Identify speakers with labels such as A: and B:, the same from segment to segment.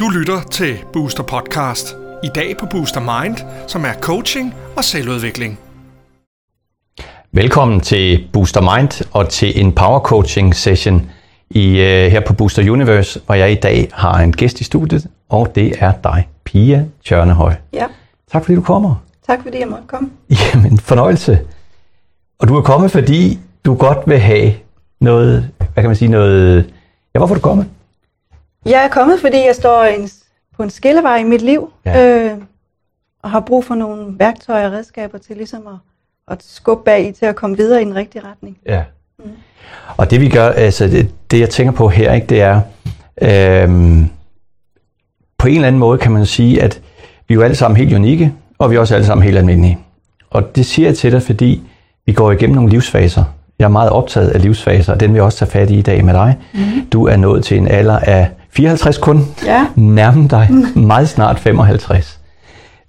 A: Du lytter til Booster Podcast. I dag på Booster Mind, som er coaching og selvudvikling.
B: Velkommen til Booster Mind og til en power coaching session i, uh, her på Booster Universe, hvor jeg i dag har en gæst i studiet, og det er dig, Pia Tjørnehøj.
C: Ja,
B: Tak fordi du kommer.
C: tak fordi jeg måtte komme.
B: Jamen, fornøjelse. Og du er kommet, fordi du godt vil have noget, hvad kan man sige, noget... Ja, hvorfor er du kommet?
C: Jeg er kommet, fordi jeg står en, på en skillevej i mit liv,
B: Ja.
C: øh, og har brug for nogle værktøjer og redskaber til ligesom at, at skubbe bag i til at komme videre i den rigtige retning.
B: Ja. Og det vi gør, altså det, det jeg tænker på her, ikke, det er, øhm, på en eller anden måde kan man sige, at vi er jo alle sammen helt unikke, og vi er også alle sammen helt almindelige. Og det siger jeg til dig, fordi vi går igennem nogle livsfaser. Jeg er meget optaget af livsfaser, og den vil jeg også tage fat i i dag med dig. Mm. Du er nået til en alder af 54 kun.
C: Ja.
B: Nærm dig meget snart 55.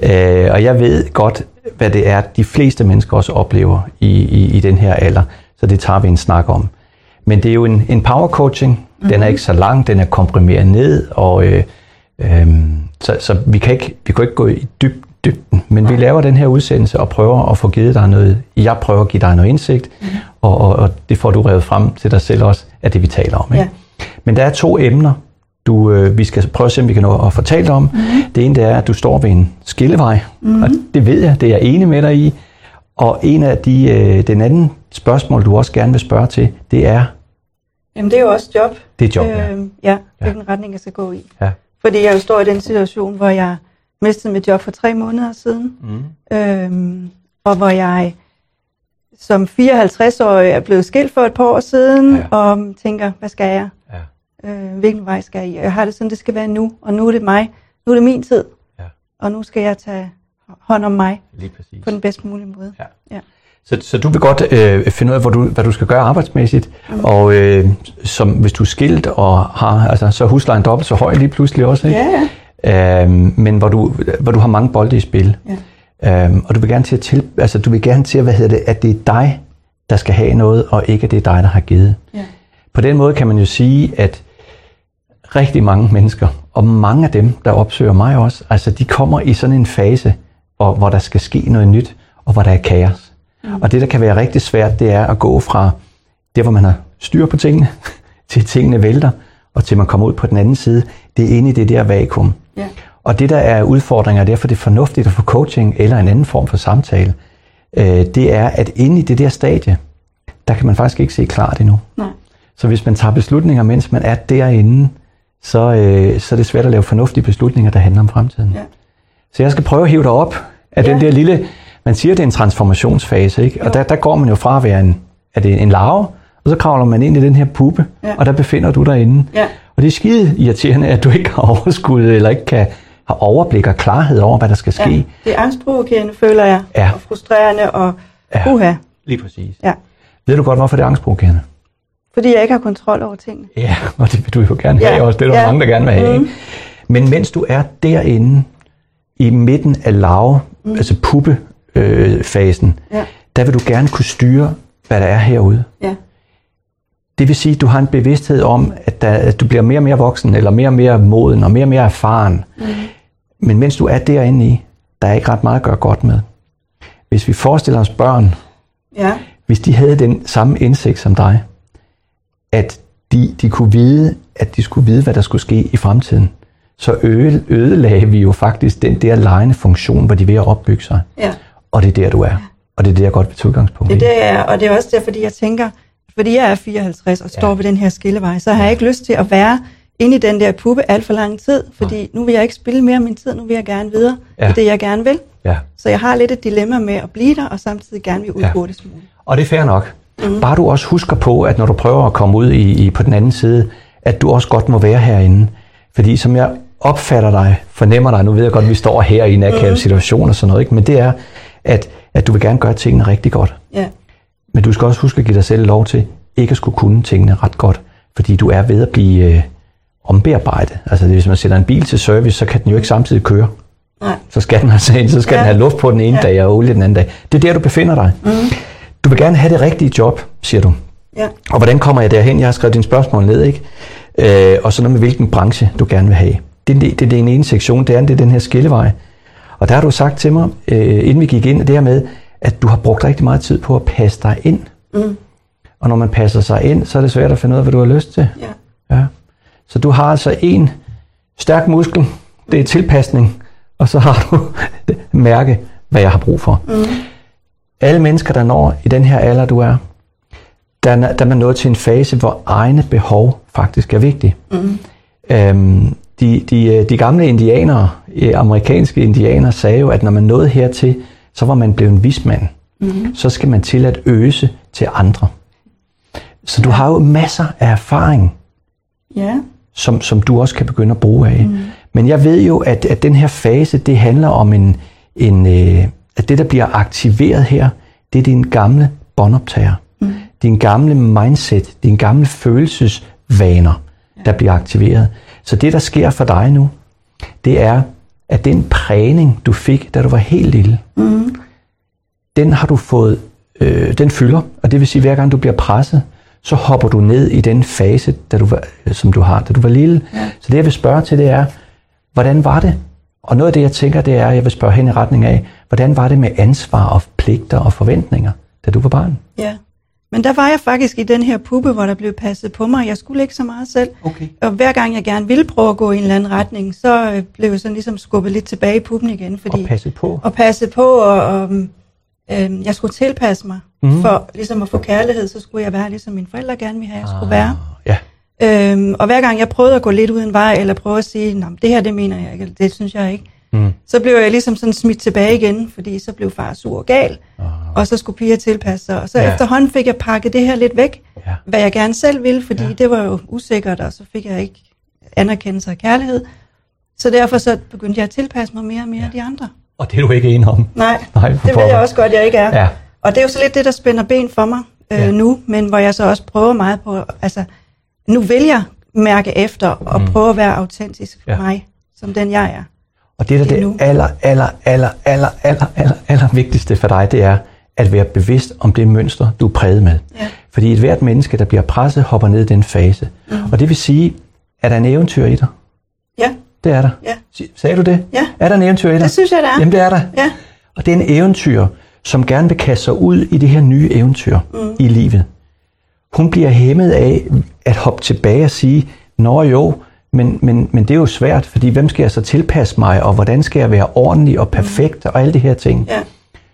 B: Øh, og jeg ved godt, hvad det er, de fleste mennesker også oplever i, i, i den her alder. Så det tager vi en snak om. Men det er jo en, en power coaching. Mm-hmm. Den er ikke så lang, den er komprimeret ned, og øh, øh, så, så vi kan ikke vi kan ikke gå i dyb, dybden. Men vi laver den her udsendelse og prøver at få givet dig noget. Jeg prøver at give dig noget indsigt, mm-hmm. og, og, og det får du revet frem til dig selv også, af det vi taler om. Ikke?
C: Ja.
B: Men der er to emner, du, øh, vi skal prøve at se, om vi kan nå at fortælle dig om. Mm-hmm. Det ene det er, at du står ved en skillevej, mm-hmm. og det ved jeg, det er jeg enig med dig i. Og en af de, øh, den anden spørgsmål, du også gerne vil spørge til, det er,
C: Jamen det er jo også job.
B: det er job. Ja.
C: Øh, ja, hvilken retning jeg skal gå i.
B: Ja.
C: Fordi jeg jo står i den situation, hvor jeg mistede mit job for tre måneder siden.
B: Mm.
C: Øhm, og hvor jeg som 54-årig er blevet skilt for et par år siden,
B: Ja.
C: ja. og tænker, hvad skal jeg?
B: Ja.
C: Øh, hvilken vej skal jeg Jeg har det sådan, det skal være nu, og nu er det mig. Nu er det min tid,
B: Ja.
C: og nu skal jeg tage hånd om mig
B: Lige præcis.
C: på den bedst mulige måde.
B: Ja.
C: Ja.
B: Så, så du vil godt øh, finde ud af, hvor du, hvad du skal gøre arbejdsmæssigt, mm. og øh, som, hvis du er skilt og har, altså, så er huslejen dobbelt så høj lige pludselig også, ikke?
C: Ja,
B: Øhm, men hvor du, hvor du har mange bolde i spil.
C: Ja.
B: Øhm, og du vil gerne til at til, altså du vil gerne til at, hvad hedder det, at det er dig, der skal have noget, og ikke at det er dig, der har givet.
C: ja.
B: På den måde kan man jo sige, at rigtig mange mennesker, og mange af dem, der opsøger mig også, altså de kommer i sådan en fase, hvor, hvor der skal ske noget nyt, og hvor der er kaos. Mm. Og det, der kan være rigtig svært, det er at gå fra det, hvor man har styr på tingene, til tingene vælter, og til man kommer ud på den anden side. Det er inde i det der vakuum.
C: Ja.
B: Og det, der er udfordringer, derfor det er fornuftigt at få coaching eller en anden form for samtale, øh, det er, at inde i det der stadie, der kan man faktisk ikke se klart endnu.
C: Nej.
B: Så hvis man tager beslutninger, mens man er derinde, så, øh, så er det svært at lave fornuftige beslutninger, der handler om fremtiden.
C: Ja.
B: Så jeg skal prøve at hive dig op af
C: Ja.
B: den der lille, man siger, det er en transformationsfase, ikke? Og
C: Jo.
B: der, der går man jo fra at være en, er det en larve, og så kravler man ind i den her puppe,
C: Ja.
B: og der befinder du dig inde.
C: Ja.
B: Og det er skide irriterende, at du ikke har overskud, eller ikke kan have overblik og klarhed over, hvad der skal ske.
C: ja. Det er angstprovokerende, føler jeg,
B: Ja.
C: og frustrerende, og
B: Ja.
C: uha.
B: Lige præcis.
C: Ja.
B: Ved du godt, hvorfor det er angstprovokerende?
C: Fordi jeg ikke har kontrol over tingene.
B: Ja, og det vil du jo gerne have
C: Ja,
B: også. Det er der
C: ja.
B: mange, der gerne vil have. Ikke? Men mens du er derinde, i midten af lave, mm. altså puppefasen, øh, fasen,
C: Ja.
B: der vil du gerne kunne styre, hvad der er herude.
C: Ja.
B: Det vil sige, at du har en bevidsthed om, at, der, at du bliver mere og mere voksen, eller mere og mere moden, og mere og mere erfaren. Mm. Men mens du er derinde i, der er ikke ret meget at gøre godt med. Hvis vi forestiller os børn,
C: Ja.
B: hvis de havde den samme indsigt som dig, at de, de kunne vide, at de skulle vide, hvad der skulle ske i fremtiden, så øde, ødelagde vi jo faktisk den der lejende funktion, hvor de er ved at opbygge sig.
C: Ja.
B: Og det er der, du er. Og det er det, jeg godt vil tage udgangspunkt
C: Det
B: i.
C: er det, er, og det er også der, fordi jeg tænker, fordi jeg er 54 og står
B: Ja.
C: ved den her skillevej, så har jeg ikke lyst til at være inde i den der puppe alt for lang tid, fordi nu vil jeg ikke spille mere af min tid, nu vil jeg gerne videre
B: Ja.
C: ja. det, jeg gerne vil.
B: Ja.
C: Så jeg har lidt et dilemma med at blive der, og samtidig gerne vil ud
B: Ja.
C: ja. hurtigst muligt.
B: Og det er fair nok. Mm. Bare du også husker på, at når du prøver at komme ud i, i på den anden side, at du også godt må være herinde. Fordi som jeg opfatter dig, fornemmer dig, nu ved jeg godt, at vi står her i en akavet
C: Mhm.
B: situation og sådan noget, ikke? men det er, at, at du vil gerne gøre tingene rigtig godt.
C: Ja.
B: Men du skal også huske at give dig selv lov til ikke at skulle kunne tingene ret godt, fordi du er ved at blive øh, ombearbejdet. Altså hvis man sætter en bil til service, så kan den jo ikke samtidig køre.
C: Nej.
B: Så skal den altså ind, så skal ja. Den have luft på den ene ja. Dag og olie den anden dag. Det er der, du befinder dig. Mm. Du vil gerne have det rigtige job, siger du.
C: Ja.
B: Og hvordan kommer jeg derhen? Jeg har skrevet dine spørgsmål ned, ikke? Øh, og så noget med, hvilken branche du gerne vil have. Det er, det, det er den ene sektion, det er, det er den her skillevej. Og der har du sagt til mig, øh, inden vi gik ind, det her med, at du har brugt rigtig meget tid på at passe dig ind.
C: Mm.
B: Og når man passer sig ind, så er det svært at finde ud af, hvad du har lyst til.
C: Ja.
B: Ja. Så du har altså en stærk muskel, det er tilpasning, og så har du mærke, hvad jeg har brug for.
C: Mm.
B: Alle mennesker, der når i den her alder, du er, der, er- der er man nået til en fase, hvor egne behov faktisk er vigtige.
C: Mm.
B: Øhm, de, de, de gamle indianere, eh, amerikanske indianere, sagde jo, at når man nåede hertil, så var man blevet en vismand.
C: Mm.
B: Så skal man til at øse til andre. Så du har jo masser af erfaring,
C: Ja.
B: som, som du også kan begynde at bruge af. Mm. Men jeg ved jo, at, at den her fase, det handler om en, en øh, at det, der bliver aktiveret her, det er din gamle båndoptager. Mm. Din gamle mindset, din gamle følelsesvaner, der bliver aktiveret. Så det, der sker for dig nu, det er, at den prægning, du fik, da du var helt lille,
C: Mm.
B: den har du fået, øh, den fylder, og det vil sige, hver gang du bliver presset, så hopper du ned i den fase, da du var, øh, som du har, da du var lille. Ja. Så det, jeg vil spørge til, det er, hvordan var det? Og noget af det, jeg tænker, det er, jeg vil spørge hen i retning af, hvordan var det med ansvar og pligter og forventninger, da du var barn?
C: Ja. Men der var jeg faktisk i den her puppe, hvor der blev passet på mig. Jeg skulle ikke så meget selv.
B: Okay.
C: Og hver gang jeg gerne ville prøve at gå i en eller anden retning, så øh, blev jeg sådan ligesom skubbet lidt tilbage i puppen igen. Fordi,
B: Og passe på.
C: og passe på, og, og øh, jeg skulle tilpasse mig. Mm. For ligesom at få kærlighed, så skulle jeg være ligesom mine forældre gerne ville have, jeg skulle være.
B: Ja.
C: Øhm, og hver gang jeg prøvede at gå lidt uden vej, eller prøve at sige, Nå, det her det mener jeg ikke, eller det synes jeg ikke,
B: Mm.
C: så blev jeg ligesom sådan smidt tilbage igen, fordi så blev far sur og gal, og så skulle piger tilpasse sig. Og så
B: Ja.
C: efterhånden fik jeg pakket det her lidt væk,
B: Ja.
C: hvad jeg gerne selv ville, fordi
B: Ja.
C: det var jo usikkert, og så fik jeg ikke anerkendelse og kærlighed. Så derfor så begyndte jeg at tilpasse mig mere og mere ja. de andre.
B: Og det er du ikke enig om.
C: Nej,
B: Nej,
C: det ved jeg også godt, jeg ikke er.
B: Ja.
C: Og det er jo så lidt det, der spænder ben for mig øh,
B: Ja.
C: nu, men hvor jeg så også prøver meget på, altså, nu vil jeg mærke efter og
B: Mm.
C: prøve at være autentisk for
B: ja.
C: mig, som den jeg er.
B: Og det, der
C: Det er
B: det aller, aller, aller, aller, aller, aller, aller vigtigste for dig, det er at være bevidst om det mønster, du er præget med.
C: Ja.
B: Fordi et hvert menneske, der bliver presset, hopper ned i den fase. Mm. Og det vil sige, er der en eventyr i dig?
C: Ja,
B: Det er der.
C: Ja.
B: Sagde du det?
C: Ja.
B: Er der en eventyr i dig?
C: det synes jeg, der er.
B: Jamen, det er der.
C: Ja,
B: Og det er en eventyr, som gerne vil kaste sig ud i det her nye eventyr mm. i livet. Hun bliver hæmmet af at hoppe tilbage og sige, Nå jo, men, men, men det er jo svært, fordi hvem skal jeg så tilpasse mig, og hvordan skal jeg være ordentlig og perfekt, og alle de her ting.
C: ja,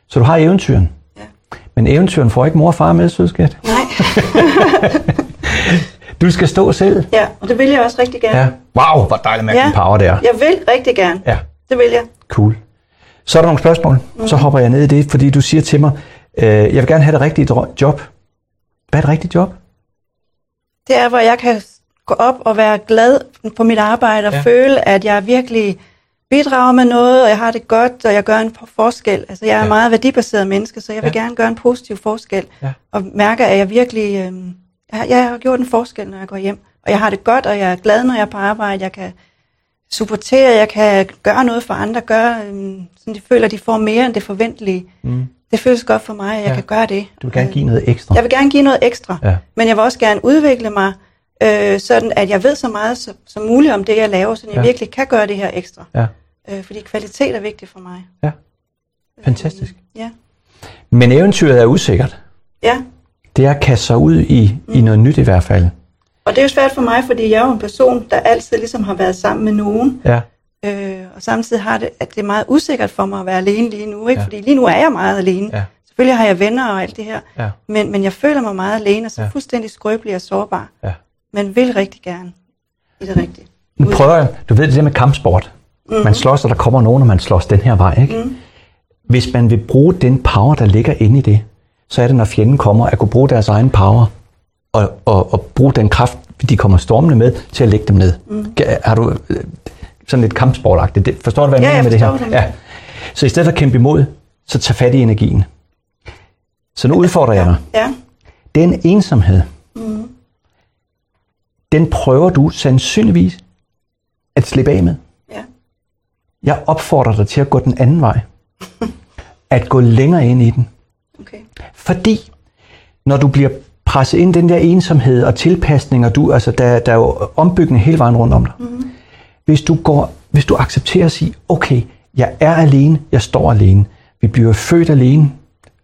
B: Så du har eventyren.
C: Ja.
B: Men eventyren får ikke mor og far med, sødskat.
C: nej.
B: Du skal stå selv.
C: Ja, og det vil jeg også rigtig gerne.
B: Ja. Wow, hvor dejligt med ja. power der.
C: Jeg vil rigtig gerne.
B: Ja.
C: Det vil jeg.
B: Cool. Så er der nogle spørgsmål. Mm. Så hopper jeg ned i det, fordi du siger til mig, øh, jeg vil gerne have det rigtige job. Hvad er et rigtigt job?
C: Det er, hvor jeg kan gå op og være glad på mit arbejde og
B: Ja.
C: føle, at jeg virkelig bidrager med noget, og jeg har det godt, og jeg gør en forskel. Altså, jeg er
B: Ja.
C: meget værdibaseret menneske, så jeg vil
B: Ja.
C: gerne gøre en positiv forskel.
B: Ja.
C: Og mærke, at jeg virkelig øh, jeg, jeg har gjort en forskel, når jeg går hjem. Og jeg har det godt, og jeg er glad, når jeg er på arbejde. Jeg kan supportere, jeg kan gøre noget for andre, gøre, øh, så de føler, at de får mere end det forventelige.
B: Mm.
C: Det føles godt for mig, at jeg
B: Ja.
C: kan gøre det.
B: Du vil gerne give noget ekstra.
C: jeg vil gerne give noget ekstra,
B: Ja.
C: men jeg vil også gerne udvikle mig, øh, sådan at jeg ved så meget som, som muligt om det, jeg laver, så jeg
B: Ja.
C: virkelig kan gøre det her ekstra.
B: Ja.
C: Øh, fordi kvalitet er vigtigt for mig.
B: Ja. Fantastisk.
C: Ja.
B: Men eventyret er usikkert.
C: ja,
B: Det er at kaste sig ud i, mm. i noget nyt i hvert fald.
C: og det er jo svært for mig, fordi jeg er jo en person, der altid ligesom har været sammen med nogen,
B: Ja.
C: øh, og samtidig har det, at det er meget usikkert for mig at være alene lige nu, ikke?
B: Ja.
C: fordi lige nu er jeg meget alene.
B: Ja.
C: Selvfølgelig har jeg venner og alt det her,
B: Ja.
C: men, men jeg føler mig meget alene, og så
B: Ja.
C: fuldstændig skrøbelig og sårbar,
B: Ja.
C: Men vil rigtig gerne i det rigtige.
B: Nu prøver jeg, du ved det der med kampsport. Mm. Man slås, og der kommer nogen, og man slås den her vej. Ikke? Mm. Hvis man vil bruge den power, der ligger inde i det, så er det, når fjenden kommer, at kunne bruge deres egen power, og, og, og bruge den kraft, de kommer stormende med, til at lægge dem ned. Mm. Har du øh, sådan lidt kampsportagtigt? Forstår du, hvad jeg
C: Ja,
B: mener
C: jeg
B: med det her?
C: mener.
B: Så i stedet for at kæmpe imod, så tag fat i energien. Så nu udfordrer jeg dig.
C: Ja,
B: Den ensomhed, mm. Den prøver du sandsynligvis at slippe af med.
C: ja,
B: Jeg opfordrer dig til at gå den anden vej. At gå længere ind i den.
C: okay.
B: Fordi når du bliver presse ind den der ensomhed og tilpasning, og du, altså, der, der er jo ombygning hele vejen rundt om dig. Mm. Hvis, du går, hvis du accepterer at sige, okay, jeg er alene, jeg står alene. Vi bliver født alene,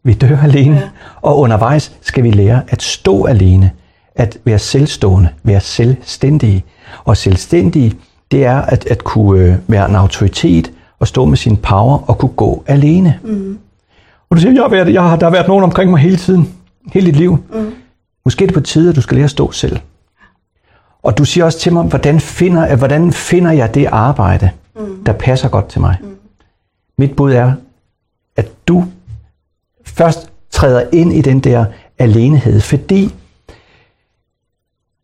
B: vi dør alene, ja. og undervejs skal vi lære at stå alene, at være selvstående, være selvstændige. Og selvstændige, det er at, at kunne øh, være en autoritet og stå med sin power og kunne gå alene. Mm. Og du siger, jeg har været, jeg har, der har været nogen omkring mig hele tiden, hele dit liv. Mm. Måske er det på tide, at du skal lære at stå selv. Og du siger også til mig, hvordan finder, hvordan finder jeg det arbejde, mm. der passer godt til mig? Mm. Mit bud er, at du først træder ind i den der alenehed, fordi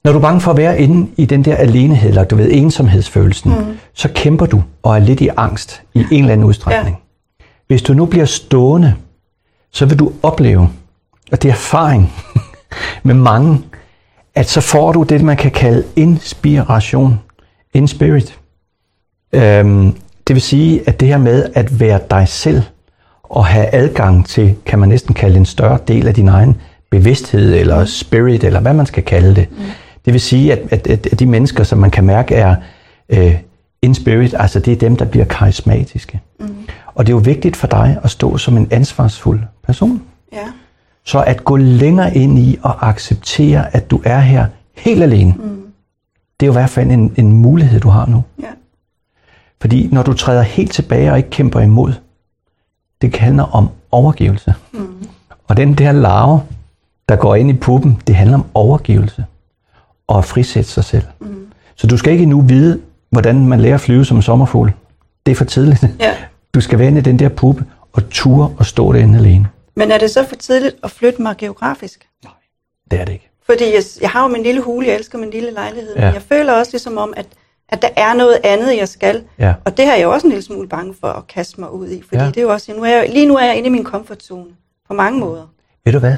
B: når du er bange for at være inde i den der alenehed, eller du ved, ensomhedsfølelsen, mm. så kæmper du og er lidt i angst i en eller anden udstrækning. Ja. Hvis du nu bliver stående, så vil du opleve, og det er erfaring med mange, at så får du det, man kan kalde inspiration. In spirit. Øhm, det vil sige, at det her med at være dig selv, og have adgang til, kan man næsten kalde en større del af din egen bevidsthed, eller spirit, eller hvad man skal kalde det. Mm. Det vil sige, at, at, at de mennesker, som man kan mærke er øh, in spirit, altså det er dem, der bliver karismatiske. Mm. Og det er jo vigtigt for dig at stå som en ansvarsfuld person.
C: Ja.
B: Så at gå længere ind i og acceptere, at du er her helt alene, mm. det er jo i hvert fald en, en mulighed, du har nu.
C: Ja.
B: Fordi når du træder helt tilbage og ikke kæmper imod, det handler om overgivelse. Mm. Og den der larve, der går ind i puppen, det handler om overgivelse og at frisætte sig selv. Mm. Så du skal ikke nu vide, hvordan man lærer at flyve som en sommerfugl. Det er for tidligt.
C: Ja.
B: Du skal være inde i den der puppe og ture og stå derinde alene.
C: Men er det så for tidligt at flytte mig geografisk?
B: Nej, det er det ikke.
C: Fordi jeg, jeg har jo min lille hule, jeg elsker min lille lejlighed, ja. men jeg føler også ligesom om, at, at der er noget andet, jeg skal.
B: Ja.
C: Og det har jeg også en lille smule bange for at kaste mig ud i. Fordi
B: Ja.
C: det er jo også, nu er jeg, lige nu er jeg inde i min komfortzone på mange måder.
B: Ved du hvad?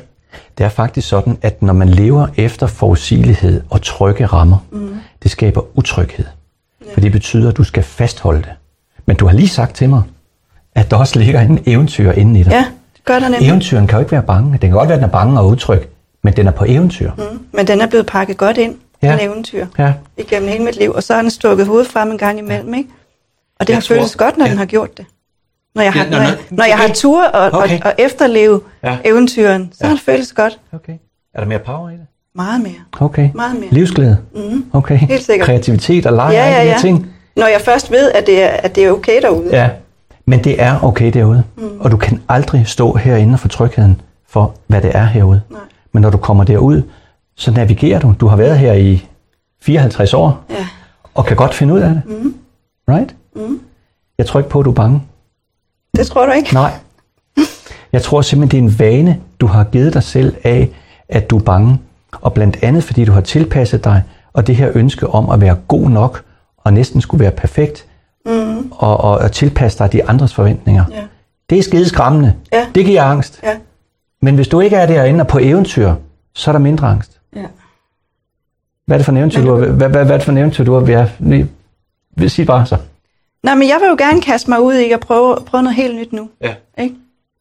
B: Det er faktisk sådan, at når man lever efter forudsigelighed og trygge rammer, mm. det skaber utryghed. Ja. For det betyder, at du skal fastholde det. Men du har lige sagt til mig, at der også ligger en eventyr inde i dig.
C: Ja, det gør der nemlig.
B: Eventyren kan jo ikke være bange. Den kan godt være, at den er bange og utryg, men den er på eventyr. Mm.
C: Men den er blevet pakket godt ind,
B: Ja.
C: ja. en eventyr,
B: Ja.
C: igennem hele mit liv. Og så har den stukket hovedet frem en gang imellem, ikke? Og det
B: Jeg
C: har
B: tror-
C: føltes godt, når
B: ja.
C: den har gjort det. Når jeg har,
B: Ja,
C: når, jeg, når jeg har
B: okay.
C: tur og,
B: Okay.
C: og, og efterleve
B: Ja.
C: eventyren, så
B: Ja.
C: har det føltes godt.
B: Okay. Er der mere power i det?
C: Meget mere.
B: Okay.
C: Meget mere.
B: Livsglæde?
C: Mm.
B: Okay.
C: Helt sikkert.
B: Kreativitet og leg
C: Ja, ja, ja.
B: ting?
C: Når jeg først ved, at det er, at det er okay derude.
B: Ja. Men det er okay derude. Mm. Og du kan aldrig stå herinde få trygheden for, hvad det er herude.
C: Nej.
B: Men når du kommer derud, så navigerer du. Du har været her i 54 år,
C: Ja.
B: og kan godt finde ud af det. Mm. Right?
C: Mm.
B: Jeg tror ikke på, at du er bange.
C: Det tror du ikke?
B: Nej. Jeg tror simpelthen, det er en vane, du har givet dig selv af, at du er bange. Og blandt andet, fordi du har tilpasset dig, og det her ønske om at være god nok, og næsten skulle være perfekt,
C: Mm.
B: og, og, og tilpasse dig de andres forventninger.
C: Ja.
B: Det er skide skræmmende.
C: Ja.
B: Det giver angst.
C: Ja.
B: Men hvis du ikke er derinde og på eventyr, så er der mindre angst.
C: ja.
B: Hvad er det for en eventyr, du har, hvad, hvad, hvad er det for en eventyr, du har været? Nej, Sig bare så.
C: Nå, men jeg vil jo gerne kaste mig ud i at prøve, prøve noget helt nyt nu.
B: Ja.
C: Ikke?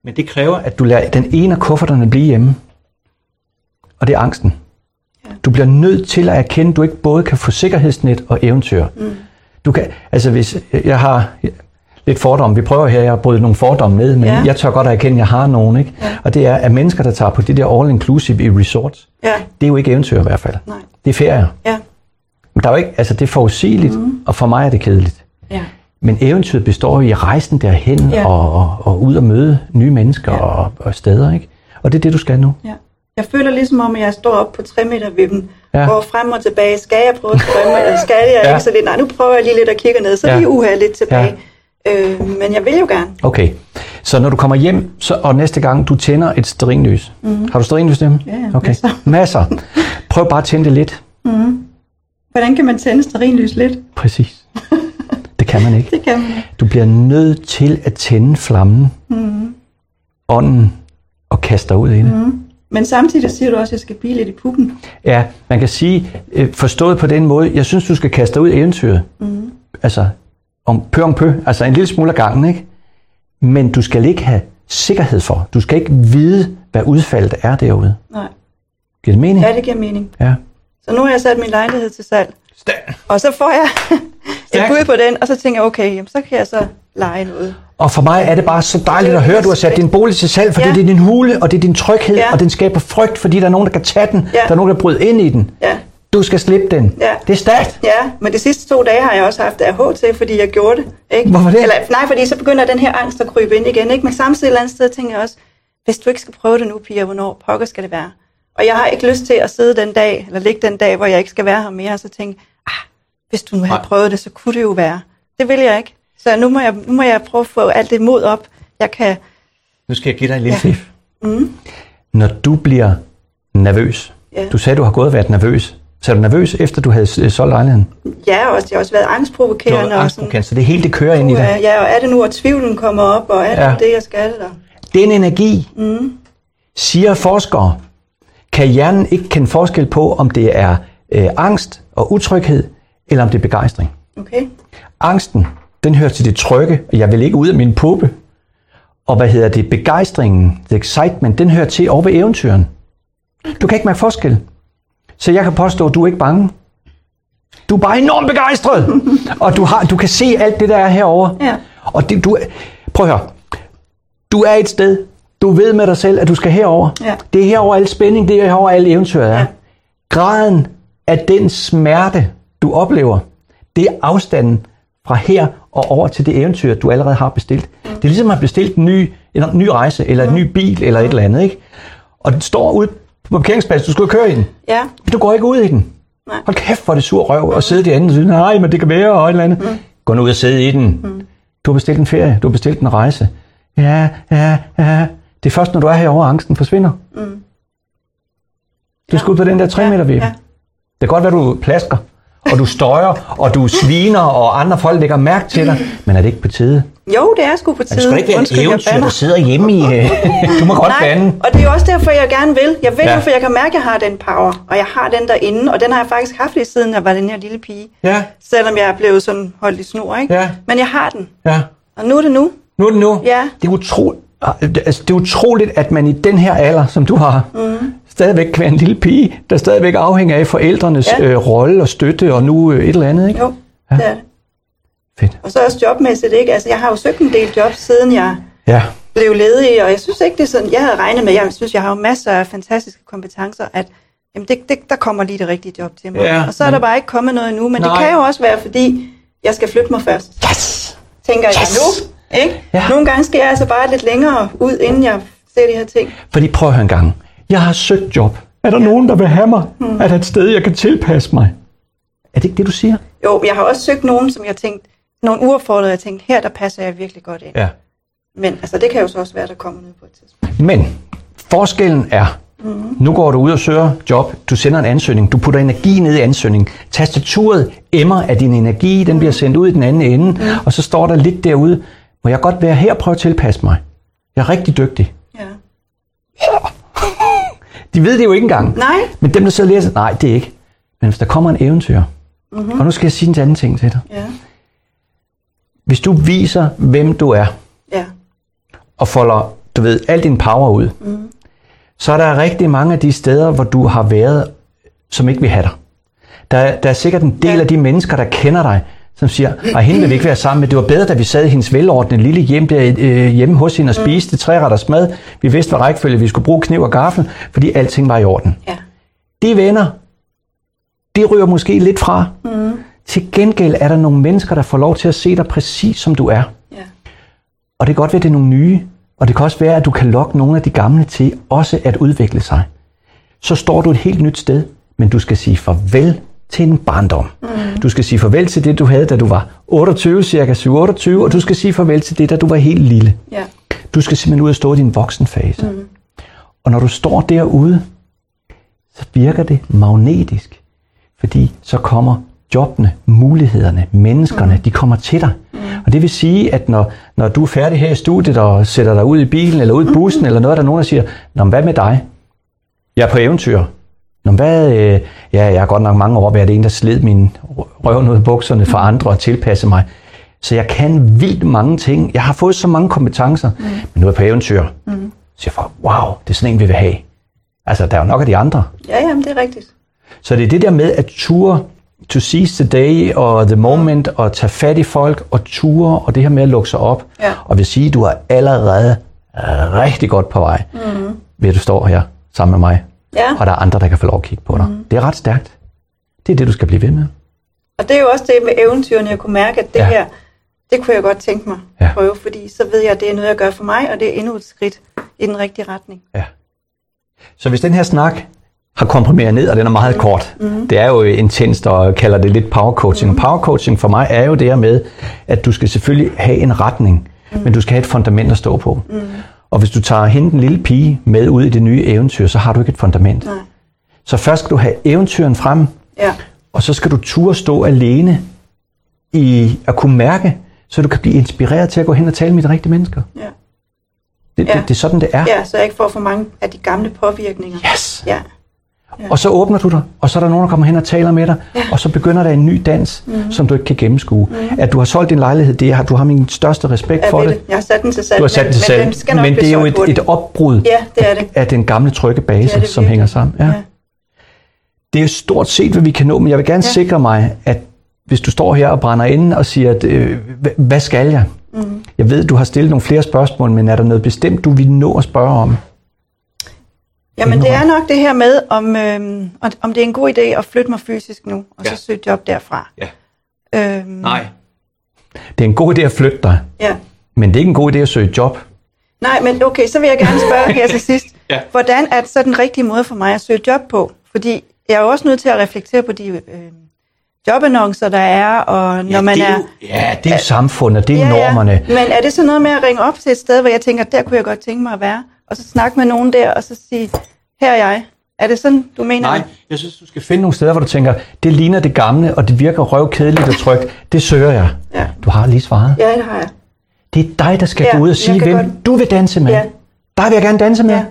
B: Men det kræver, at du lader den ene af kufferterne blive hjemme. Og det er angsten.
C: Ja.
B: Du bliver nødt til at erkende, at du ikke både kan få sikkerhedsnet og eventyr. Mm. Du kan, altså hvis jeg har lidt fordomme, vi prøver her at bryde nogle fordomme ned, men
C: Ja.
B: jeg tør godt at erkende, at jeg har nogen. Ikke?
C: Ja.
B: Og det er, at mennesker, der tager på det der all-inclusive i resorts,
C: Ja.
B: det er jo ikke eventyr i hvert fald.
C: Nej.
B: Det er ferier.
C: Ja.
B: Men der er jo ikke, altså det er forudsigeligt, mm. og for mig er det kedeligt.
C: Ja.
B: Men eventyret består i rejsen derhen
C: Ja.
B: og, og, og ud og møde nye mennesker
C: Ja.
B: og, og steder, ikke? Og det er det, du skal nu.
C: Ja. Jeg føler ligesom om, at jeg står op på 3 meter vippen,
B: Ja.
C: ja. går frem og tilbage. Skal jeg prøve at drømme, eller skal jeg
B: Ja.
C: ikke så lidt? Nej, nu prøver jeg lige lidt at kigge ned, så
B: Ja.
C: lige uha lidt tilbage. Ja. Øh, men jeg vil jo gerne.
B: Okay, så når du kommer hjem, så, og næste gang du tænder et stearinlys. Mm. Har du stearinlys hjemme?
C: Ja, ja,
B: okay.
C: masser.
B: masser. Prøv bare at tænde det lidt.
C: Hvordan kan man tænde stearinlys lidt?
B: Præcis. Det kan man ikke.
C: Det kan man ikke.
B: Du bliver nødt til at tænde flammen, mm. ånden, og kaste dig ud i det. Mm.
C: Men samtidig siger du også, at jeg skal blive lidt i puppen.
B: Ja, man kan sige, øh, forstået på den måde, jeg synes, du skal kaste dig ud i eventyret. Mm. Altså, om pø om pø, altså en lille smule af gangen, ikke? Men du skal ikke have sikkerhed for. Du skal ikke vide, hvad udfaldet er derude.
C: Nej.
B: Giver det mening?
C: Ja, det giver mening.
B: Ja.
C: Så nu har jeg sat min lejlighed til salg.
B: Stærkt.
C: Og så får jeg et bud på den, og så tænker jeg, okay, jamen, så kan jeg så lege noget.
B: Og for mig er det bare så dejligt at høre, at du har sat din bolig til salg, fordi
C: Ja.
B: det er din hule, og det er din tryghed,
C: Ja.
B: og den skaber frygt, fordi der er nogen, der kan tage den.
C: Ja.
B: Der er nogen, der bryder ind i den.
C: Ja.
B: Du skal slippe den.
C: Ja.
B: Det er stærkt.
C: Ja, men de sidste to dage har jeg også haft AH til, fordi jeg gjorde det. Ikke?
B: Hvorfor det?
C: Eller, nej, fordi så begynder den her angst at krybe ind igen. Ikke? Men samtidig et eller andet sted tænker jeg også, hvis du ikke skal prøve det nu, Pia, hvornår pokker skal det være? Og jeg har ikke lyst til at sidde den dag, eller ligge den dag, hvor jeg ikke skal være her mere, og så tænke, hvis du nu havde
B: Nej.
C: prøvet det, så kunne det jo være. Det vil jeg ikke. Så nu må jeg, nu må jeg prøve at få alt det mod op, jeg kan.
B: Nu skal jeg give dig en lille
C: Ja.
B: fif. Mm. Når du bliver nervøs,
C: Ja.
B: du sagde, du har gået og været nervøs. Så er du nervøs, efter du havde solgt lejligheden?
C: Ja, og det har også været angstprovokerende. og sådan,
B: så det hele det kører ind i dig.
C: ja, og er det nu, at tvivlen kommer op, og er det
B: ja.
C: det, jeg skal der?
B: Den energi, mm. siger forskere, kan hjernen ikke kende forskel på, om det er øh, angst og utryghed, eller om det er begejstring.
C: Okay?
B: Angsten, den hører til det trygge, og jeg vil ikke ud af min puppe. Og hvad hedder det? Begejstringen, the excitement, den hører til over ved eventyren. Du kan ikke mærke forskel. Så jeg kan påstå, at du er ikke bange. Du er bare enormt begejstret. og du, har, du kan se alt det, der er herovre.
C: Ja.
B: Og det, du, prøv at høre. Du er et sted. Du ved med dig selv, at du skal herover.
C: Ja.
B: Det er herover al spænding, det er herover al eventyret er.
C: Ja.
B: Graden af den smerte, du oplever, det er afstanden fra her og over til det eventyr, du allerede har bestilt. Mm. Det er ligesom at have bestilt en ny, en ny rejse, eller en ny bil, eller et eller andet. Ikke? Og den står ude på parkeringspladsen, du skal køre i den.
C: Ja.
B: Men du går ikke ud i den.
C: Nej.
B: Hold kæft, hvor det sur røv at sidde derinde og sige, nej, men det kan være, og et eller andet. Mm. Gå nu ud og sidde i den. Mm. Du har bestilt en ferie, du har bestilt en rejse. Ja, ja, ja. Det er først, når du er herovre, angsten forsvinder. Mm. Du skal ud på den der 3 meter
C: Ja.
B: Det kan godt være, du plasker, og du støjer, og du sviner, og andre folk lægger mærke til dig. Men er det ikke på tide?
C: Jo, det er sgu på tide.
B: Det skal ikke være
C: Undskyld,
B: et
C: jeg
B: eventyr, der sidder hjemme i... øh, du må godt
C: Nej,
B: bande.
C: og det er jo også derfor, jeg gerne vil. Jeg vil
B: Ja.
C: for jeg kan mærke, at jeg har den power, og jeg har den derinde, og den har jeg faktisk haft lige siden jeg var den her lille pige.
B: Ja,
C: Selvom jeg er blevet sådan holdt i snor, ikke?
B: Ja.
C: Men jeg har den,
B: ja.
C: og nu er det nu.
B: Nu er det nu.
C: Ja.
B: Det er, utro... altså, det er utroligt, at man i den her alder, som du har, mm. Stadigvæk kan være en lille pige, der stadigvæk afhænger af forældrenes
C: Ja.
B: øh, rolle og støtte, og nu øh, et eller andet, ikke?
C: Jo, ja. det er det.
B: Fedt.
C: Og så også jobmæssigt, ikke? Altså, jeg har jo søgt en del jobs, siden jeg
B: Ja.
C: blev ledig, og jeg synes ikke, det er sådan, jeg havde regnet med, jeg synes, jeg har jo masser af fantastiske kompetencer, at jamen det, det, der kommer lige det rigtige job til mig.
B: Ja,
C: og så er der bare ikke kommet noget endnu, men
B: Nej.
C: det kan jo også være, fordi jeg skal flytte mig først.
B: Yes!
C: tænker jeg
B: Yes!
C: nu. Ikke?
B: Ja.
C: Nogle gange skal jeg altså bare lidt længere ud, inden jeg ser de her ting.
B: Fordi prøv at høre en gang. Jeg har søgt job. Er der ja. nogen, der vil have mig? Mm. Er der et sted, jeg kan tilpasse mig? Er det ikke det, du siger?
C: Jo, jeg har også søgt nogen, som jeg tænkte, nogle uaffordrede, jeg tænkte, her der passer jeg virkelig godt ind.
B: Ja.
C: Men altså, det kan jo så også være, der kommer noget på et tidspunkt.
B: Men forskellen er, mm. nu går du ud og søger job, du sender en ansøgning, du putter energi ned i ansøgningen, tastaturet emmer af din energi, den bliver sendt ud i den anden ende, mm. og så står der lidt derude, må jeg godt være her og prøve at tilpasse mig. Jeg er rigtig dygtig.
C: Ja.
B: De ved det jo ikke engang.
C: Nej,
B: Men dem, der sidder og læser, nej, det er ikke. Men hvis der kommer en eventyr, mm-hmm. og nu skal jeg sige en anden ting til dig.
C: ja,
B: Hvis du viser, hvem du er,
C: ja,
B: og folder, du ved, al din power ud, mm. så er der rigtig mange af de steder, hvor du har været, som ikke vil have dig. Der, er- der er sikkert en del
C: Ja.
B: af de mennesker, der kender dig, som siger, at hende vil vi ikke være sammen med. Det var bedre, da vi sad i hendes velordnede lille hjem der, øh, hjemme hos hende og spiste tre retters mad. Vi vidste, hvad rækkefølge vi skulle bruge kniv og gaffel, fordi alting var i orden.
C: ja,
B: De venner, de ryger måske lidt fra. Mm. Til gengæld er der nogle mennesker, der får lov til at se dig præcis som du er.
C: ja,
B: Og det kan godt være, at det er nogle nye, og det kan også være, at du kan lokke nogle af de gamle til også at udvikle sig. Så står du et helt nyt sted, men du skal sige farvel til en barndom. Mm. Du skal sige farvel til det, du havde, da du var 28, cirka 7-28, og du skal sige farvel til det, da du var helt lille.
C: ja,
B: Du skal simpelthen ud og stå i din voksenfase. Mm. Og når du står derude, så virker det magnetisk. Fordi så kommer jobbene, mulighederne, menneskerne, mm. de kommer til dig. Mm. Og det vil sige, at når, når du er færdig her i studiet og sætter dig ud i bilen eller ud i bussen eller noget, der er nogen, der siger, Nå, hvad med dig? Jeg er på eventyr. Nå, hvad, øh, ja, jeg har godt nok mange år været en, der sled min røv ud af bukserne for andre og tilpasse mig. Så jeg kan vildt mange ting. Jeg har fået så mange kompetencer, mm. men nu er jeg på eventyr. Mm. Så jeg får, wow, det er sådan en, vi vil have. Altså, der er jo nok af de andre.
C: Ja, jamen, det er rigtigt.
B: Så det er det der med at ture to seize the day og the moment og tage fat i folk og ture og det her med at lukke sig op.
C: Ja.
B: Og vil sige, at du er allerede rigtig godt på vej mm. ved at du står her sammen med mig.
C: Ja.
B: Og der er andre, der kan få lov at kigge på dig. Mm. Det er ret stærkt. Det er det, du skal blive ved med.
C: Og det er jo også det med eventyrene, jeg kunne mærke, at det
B: Ja.
C: her, det kunne jeg godt tænke mig
B: Ja.
C: at prøve, fordi så ved jeg, at det er noget, jeg gør for mig, og det er endnu et skridt i den rigtige retning.
B: Ja. Så hvis den her snak har komprimeret ned, og den er meget
C: Mm.
B: kort, det er jo intenst og kalder det lidt power coaching.
C: Mm.
B: Power coaching for mig er jo det her med, at du skal selvfølgelig have en retning,
C: Mm.
B: men du skal have et fundament at stå på. Og hvis du tager hende, den lille pige, med ud i det nye eventyr, så har du ikke et fundament.
C: Nej.
B: Så først skal du have eventyren frem,
C: Ja,
B: og så skal du turde stå alene i at kunne mærke, så du kan blive inspireret til at gå hen og tale med de rigtige mennesker.
C: ja.
B: Det,
C: Ja.
B: det, det er sådan, det er.
C: ja, så jeg ikke får for mange af de gamle påvirkninger.
B: Yes!
C: Ja,
B: Og så åbner du dig, og så er der nogen, der kommer hen og taler med dig, ja. og så begynder der en ny dans, mm. som du ikke kan gennemskue. Mm. At du har solgt din lejlighed, det er, du har min største respekt
C: jeg
B: for det.
C: det. Jeg har sat den til salg,
B: Du har sat
C: men,
B: det til
C: men
B: salg,
C: den skal nok
B: men det er jo et, et opbrud
C: Ja, det er det.
B: af den gamle trygge base,
C: Det det
B: som hænger sammen. Ja.
C: Ja.
B: Det er stort set, hvad vi kan nå, men jeg vil gerne ja. Sikre mig, at hvis du står her og brænder inde og siger, at, øh, hva- hvad skal jeg? Mm. Jeg ved, du har stillet nogle flere spørgsmål, men er der noget bestemt, du vil nå at spørge om?
C: Jamen, det er nok det her med, om, øhm, om- om det er en god idé at flytte mig fysisk nu, og
B: Ja.
C: så søge job derfra.
B: Ja.
C: Øhm,
B: Det er en god idé at flytte dig,
C: Ja.
B: men det er ikke en god idé at søge job.
C: Nej, men okay, så vil jeg gerne spørge her til sidst.
B: Ja.
C: Hvordan er det så den rigtige måde for mig at søge job på? Fordi jeg er jo også nødt til at reflektere på de øh, jobannoncer, der er, og når man
B: det er,
C: er...
B: ja, det er jo samfundet, det er normerne.
C: Men er det så noget med at ringe op til et sted, hvor jeg tænker, der kunne jeg godt tænke mig at være, og så snakke med nogen der, og så sige, her er jeg. Er det sådan, du mener
B: Nej, jeg synes, du skal finde nogle steder, hvor du tænker, det ligner det gamle, og det virker røvkedeligt og trygt. Det søger jeg.
C: Ja.
B: Du har lige svaret.
C: Ja, det har jeg.
B: Det er dig, der skal
C: Ja,
B: gå ud og sige, hvem
C: godt-
B: du vil danse med.
C: Ja.
B: Dig vil jeg gerne danse med.
C: Ja.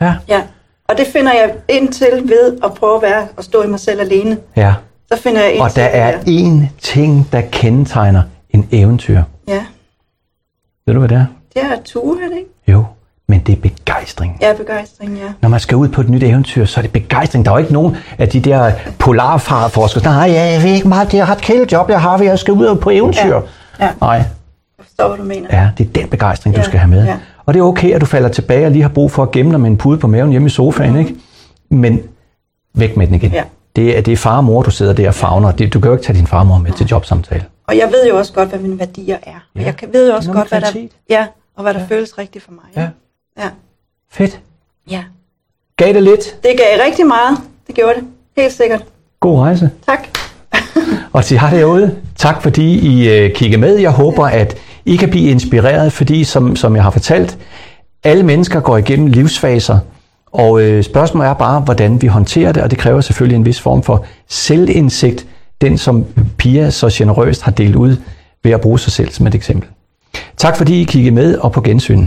B: Ja.
C: Ja. Og det finder jeg ind til ved at prøve at være og stå i mig selv alene.
B: ja.
C: Så finder jeg ind
B: Og der er én ting, der kendetegner en eventyr.
C: Ja,
B: Ved du, hvad det er?
C: det er ture, er det ikke?
B: Men det er begejstring.
C: Ja, begejstring, ja.
B: Når man skal ud på et nyt eventyr, så er det begejstring. Der er jo ikke nogen af de der polarfarforskere, nej, ja, jeg ved ikke meget, det er et kælejob, jeg har, ved jeg skal ud på eventyr.
C: Ja. Ja.
B: Nej,
C: Jeg forstår, hvad du mener.
B: Ja, det er den begejstring, du
C: Ja,
B: skal have med.
C: ja.
B: Og det er okay, at du falder tilbage og lige har brug for at gemme dig med en pude på maven hjemme i sofaen, ikke? Men væk med den igen.
C: Ja.
B: Det, er, det er far og mor, du sidder der og fagner. Det, du kan jo ikke tage din far og mor med til jobsamtale.
C: Og jeg ved jo også godt, hvad mine værdier er.
B: Ja.
C: Jeg ved jo også godt, hvad der, ja, og hvad der ja. føles rigtigt for mig.
B: Ja.
C: Ja.
B: Fedt.
C: ja.
B: Gav det lidt.
C: Det gav rigtig meget. Det gjorde det. Helt sikkert.
B: God rejse.
C: Tak.
B: Og til jer derude, tak fordi I øh, kigger med. Jeg håber, at I kan blive inspireret, fordi som, som jeg har fortalt, alle mennesker går igennem livsfaser, og øh, spørgsmålet er bare, hvordan vi håndterer det, og det kræver selvfølgelig en vis form for selvindsigt, den som Pia så generøst har delt ud ved at bruge sig selv som et eksempel. Tak fordi I kiggede med, og på gensyn.